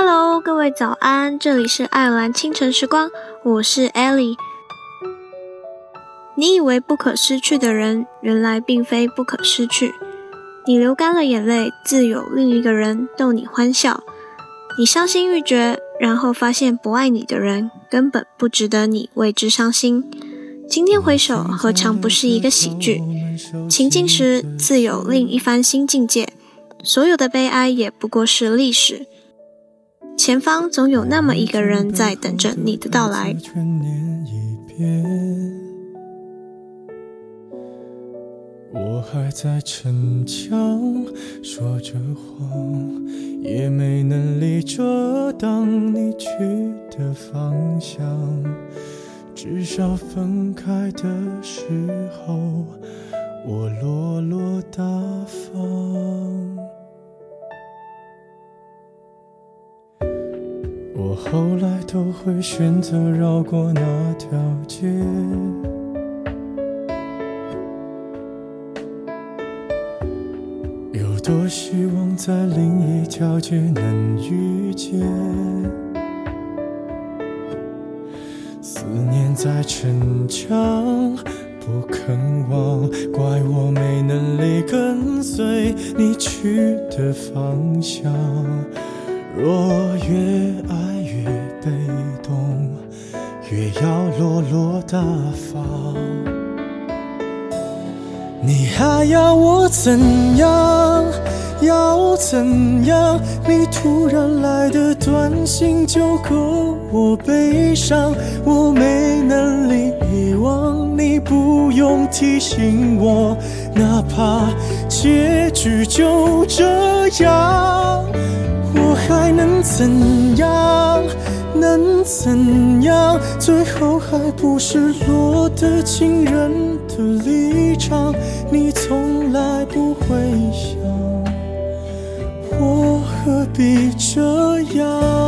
Hello，各位早安，这里是爱尔兰清晨时光，我是 Ellie。你以为不可失去的人，原来并非不可失去。你流干了眼泪，自有另一个人逗你欢笑。你伤心欲绝，然后发现不爱你的人根本不值得你为之伤心。今天回首，何尝不是一个喜剧？情境时，自有另一番新境界。所有的悲哀也不过是历史。前方总有那么一个人在等着你的到来。我还在逞强，说着谎，也没能力遮挡你去的方向。至少分开的时候，我落落大方。后来都会选择绕过那条街，有多希望在另一条街能遇见。思念在逞强，不肯忘，怪我没能力跟随你去的方向。若越爱被动，越要落落大方。你还要我怎样？要怎样？你突然来的短信就够我悲伤。我没能力遗忘，你不用提醒我，哪怕结局就这样。我还能怎样？能怎样？最后还不是落得情人的立场？你从来不会想，我何必这样？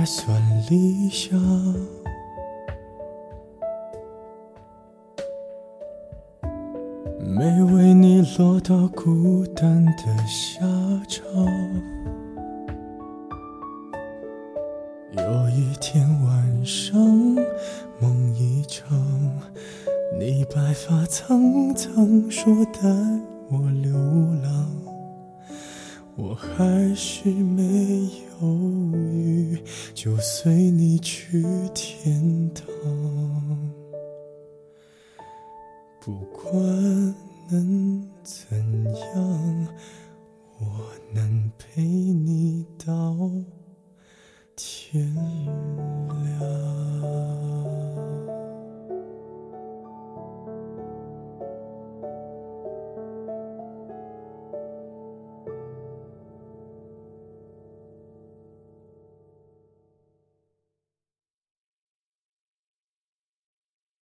还算理想。没为你落到孤单的下场。有一天晚上，梦一场，你白发苍苍，说带我流浪，我还是没犹豫，就随你去天堂。不管能怎样，我能陪你到天。